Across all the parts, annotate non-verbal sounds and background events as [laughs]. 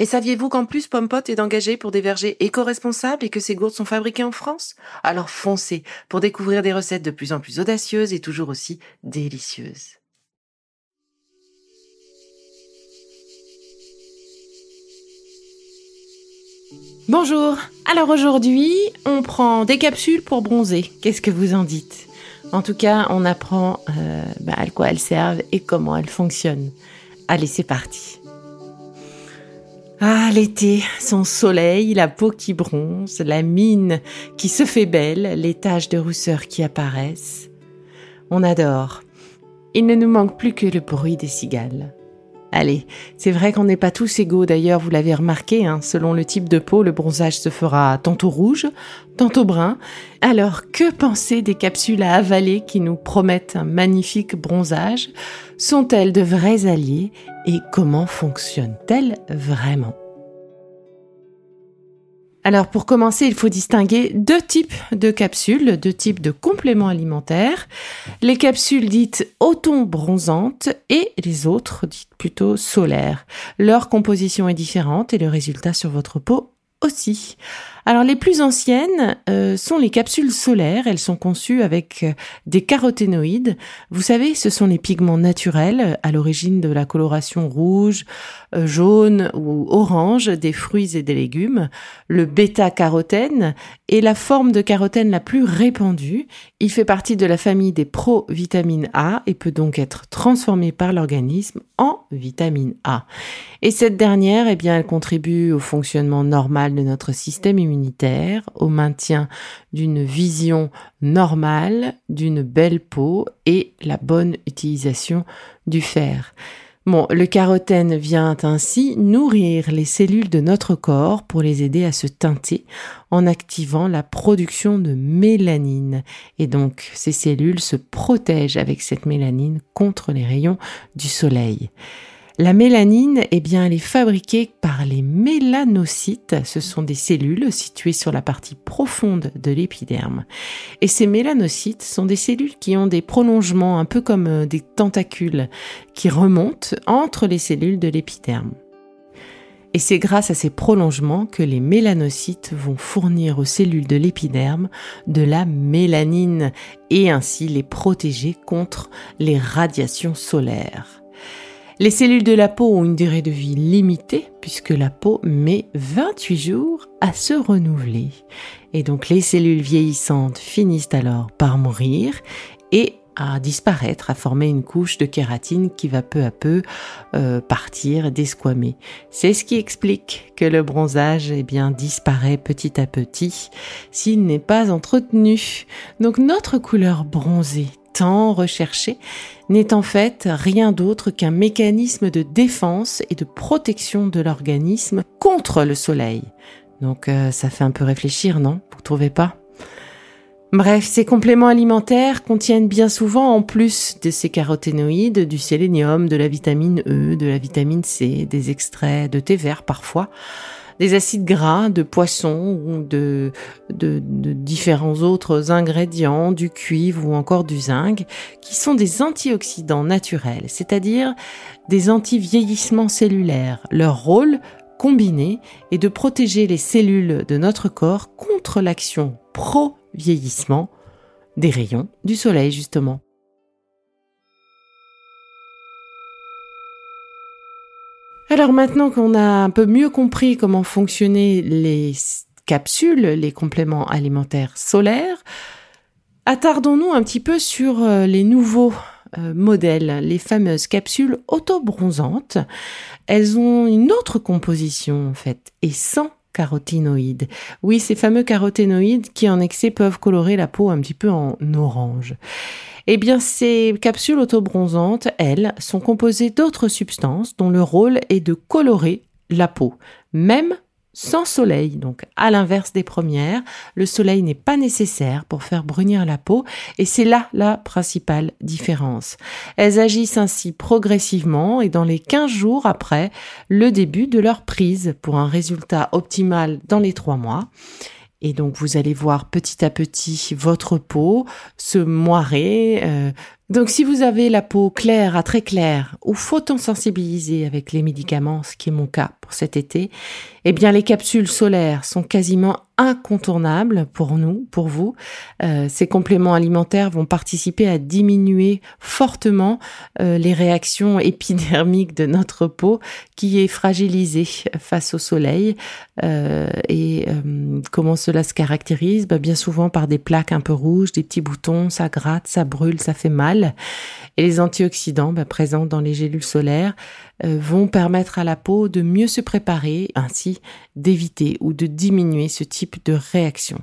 Et saviez-vous qu'en plus Pompot est engagé pour des vergers éco-responsables et que ces gourdes sont fabriquées en France? Alors foncez pour découvrir des recettes de plus en plus audacieuses et toujours aussi délicieuses. Bonjour. Alors aujourd'hui, on prend des capsules pour bronzer. Qu'est-ce que vous en dites? En tout cas, on apprend euh, bah, à quoi elles servent et comment elles fonctionnent. Allez, c'est parti. Ah, l'été, son soleil, la peau qui bronze, la mine qui se fait belle, les taches de rousseur qui apparaissent. On adore. Il ne nous manque plus que le bruit des cigales. Allez, c'est vrai qu'on n'est pas tous égaux d'ailleurs, vous l'avez remarqué, hein, selon le type de peau, le bronzage se fera tantôt rouge, tantôt brun. Alors, que penser des capsules à avaler qui nous promettent un magnifique bronzage? Sont-elles de vrais alliés? Et comment fonctionnent-elles vraiment? Alors pour commencer, il faut distinguer deux types de capsules, deux types de compléments alimentaires. Les capsules dites auto-bronzantes et les autres dites plutôt solaires. Leur composition est différente et le résultat sur votre peau aussi. Alors les plus anciennes euh, sont les capsules solaires. Elles sont conçues avec euh, des caroténoïdes. Vous savez, ce sont les pigments naturels à l'origine de la coloration rouge, euh, jaune ou orange des fruits et des légumes. Le bêta-carotène est la forme de carotène la plus répandue. Il fait partie de la famille des provitamines A et peut donc être transformé par l'organisme en vitamine A. Et cette dernière, eh elle contribue au fonctionnement normal de notre système immunitaire au maintien d'une vision normale, d'une belle peau et la bonne utilisation du fer. Le carotène vient ainsi nourrir les cellules de notre corps pour les aider à se teinter en activant la production de mélanine. Et donc, ces cellules se protègent avec cette mélanine contre les rayons du soleil. La mélanine, eh bien, elle est fabriquée par les mélanocytes. Ce sont des cellules situées sur la partie profonde de l'épiderme. Et ces mélanocytes sont des cellules qui ont des prolongements un peu comme euh, des tentacules qui remontent entre les cellules de l'épiderme. Et c'est grâce à ces prolongements que les mélanocytes vont fournir aux cellules de l'épiderme de la mélanine et ainsi les protéger contre les radiations solaires. Les cellules de la peau ont une durée de vie limitée puisque la peau met 28 jours à se renouveler. Et donc les cellules vieillissantes finissent alors par mourir et à disparaître, à former une couche de kératine qui va peu à peu euh, partir, desquamer. C'est ce qui explique que le bronzage eh bien, disparaît petit à petit s'il n'est pas entretenu. Donc notre couleur bronzée tant recherché n'est en fait rien d'autre qu'un mécanisme de défense et de protection de l'organisme contre le soleil. Donc euh, ça fait un peu réfléchir, non? Vous trouvez pas? Bref, ces compléments alimentaires contiennent bien souvent, en plus de ces caroténoïdes, du sélénium, de la vitamine E, de la vitamine C, des extraits de thé vert parfois, des acides gras de poisson ou de, différents autres ingrédients, du cuivre ou encore du zinc, qui sont des antioxydants naturels, c'est-à-dire des anti-vieillissements cellulaires. Leur rôle combiné est de protéger les cellules de notre corps contre l'action pro-vieillissement des rayons du soleil justement. Alors maintenant qu'on a un peu mieux compris comment fonctionnaient les capsules, les compléments alimentaires solaires, attardons-nous un petit peu sur euh, les nouveaux euh, modèle, les fameuses capsules autobronzantes. Elles ont une autre composition en fait et sans caroténoïdes. Oui, ces fameux caroténoïdes qui en excès peuvent colorer la peau un petit peu en orange. Eh bien, ces capsules autobronzantes, elles, sont composées d'autres substances dont le rôle est de colorer la peau, même sans soleil. Donc, à l'inverse des premières, le soleil n'est pas nécessaire pour faire brunir la peau et c'est là la principale différence. Elles agissent ainsi progressivement et dans les 15 jours après le début de leur prise pour un résultat optimal dans les 3 mois. Et donc vous allez voir petit à petit votre peau se moirer. Euh. Donc si vous avez la peau claire à très claire ou photosensibilisée avec les médicaments, ce qui est mon cas pour cet été, eh bien les capsules solaires sont quasiment incontournables pour nous, pour vous. Euh, ces compléments alimentaires vont participer à diminuer fortement euh, les réactions [laughs] épidermiques de notre peau qui est fragilisée face au soleil. Euh, et comment cela se caractérise? Bah, Bien souvent par des plaques un peu rouges, des petits boutons, ça gratte, ça brûle, ça fait mal. Et les antioxydants bah, présents dans les gélules solaires vont permettre à la peau de mieux se préparer, ainsi d'éviter ou de diminuer ce type de réaction.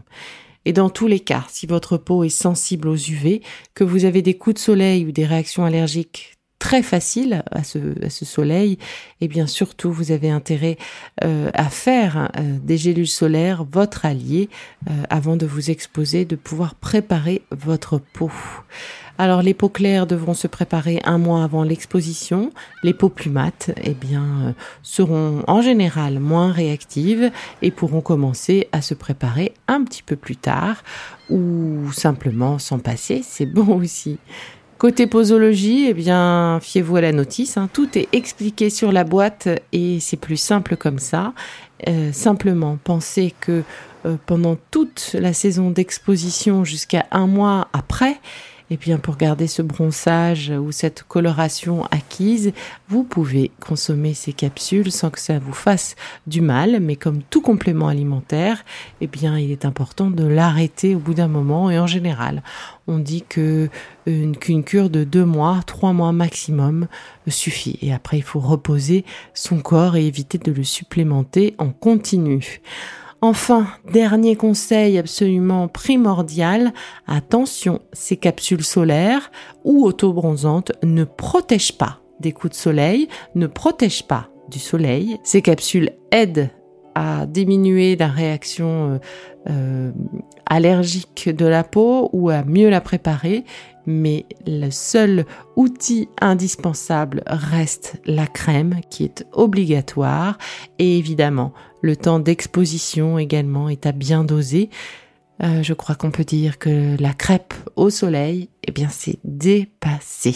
Et dans tous les cas, si votre peau est sensible aux UV, que vous avez des coups de soleil ou des réactions allergiques très faciles à ce, soleil, et bien surtout vous avez intérêt euh, à faire euh, des gélules solaires votre allié euh, avant de vous exposer, de pouvoir préparer votre peau. Alors les peaux claires devront se préparer un mois avant l'exposition. Les peaux plus mates, eh bien, euh, seront en général moins réactives et pourront commencer à se préparer un petit peu plus tard ou simplement s'en passer, c'est bon aussi. Côté posologie, eh bien, fiez-vous à la notice. Hein. Tout est expliqué sur la boîte et c'est plus simple comme ça. Euh, simplement, pensez que euh, pendant toute la saison d'exposition jusqu'à un mois après, et bien, pour garder ce bronzage ou cette coloration acquise, vous pouvez consommer ces capsules sans que ça vous fasse du mal. Mais comme tout complément alimentaire, eh bien, il est important de l'arrêter au bout d'un moment. Et en général, on dit que qu'une cure de deux mois, trois mois maximum suffit. Et après, il faut reposer son corps et éviter de le supplémenter en continu. Enfin, dernier conseil absolument primordial, attention, ces capsules solaires ou autobronzantes ne protègent pas des coups de soleil, ne protègent pas du soleil. Ces capsules aident à diminuer la réaction euh, euh, allergique de la peau ou à mieux la préparer, mais le seul outil indispensable reste la crème qui est obligatoire et évidemment le temps d'exposition également est à bien doser. Euh, je crois qu'on peut dire que la crêpe au soleil, eh bien c'est dépassé.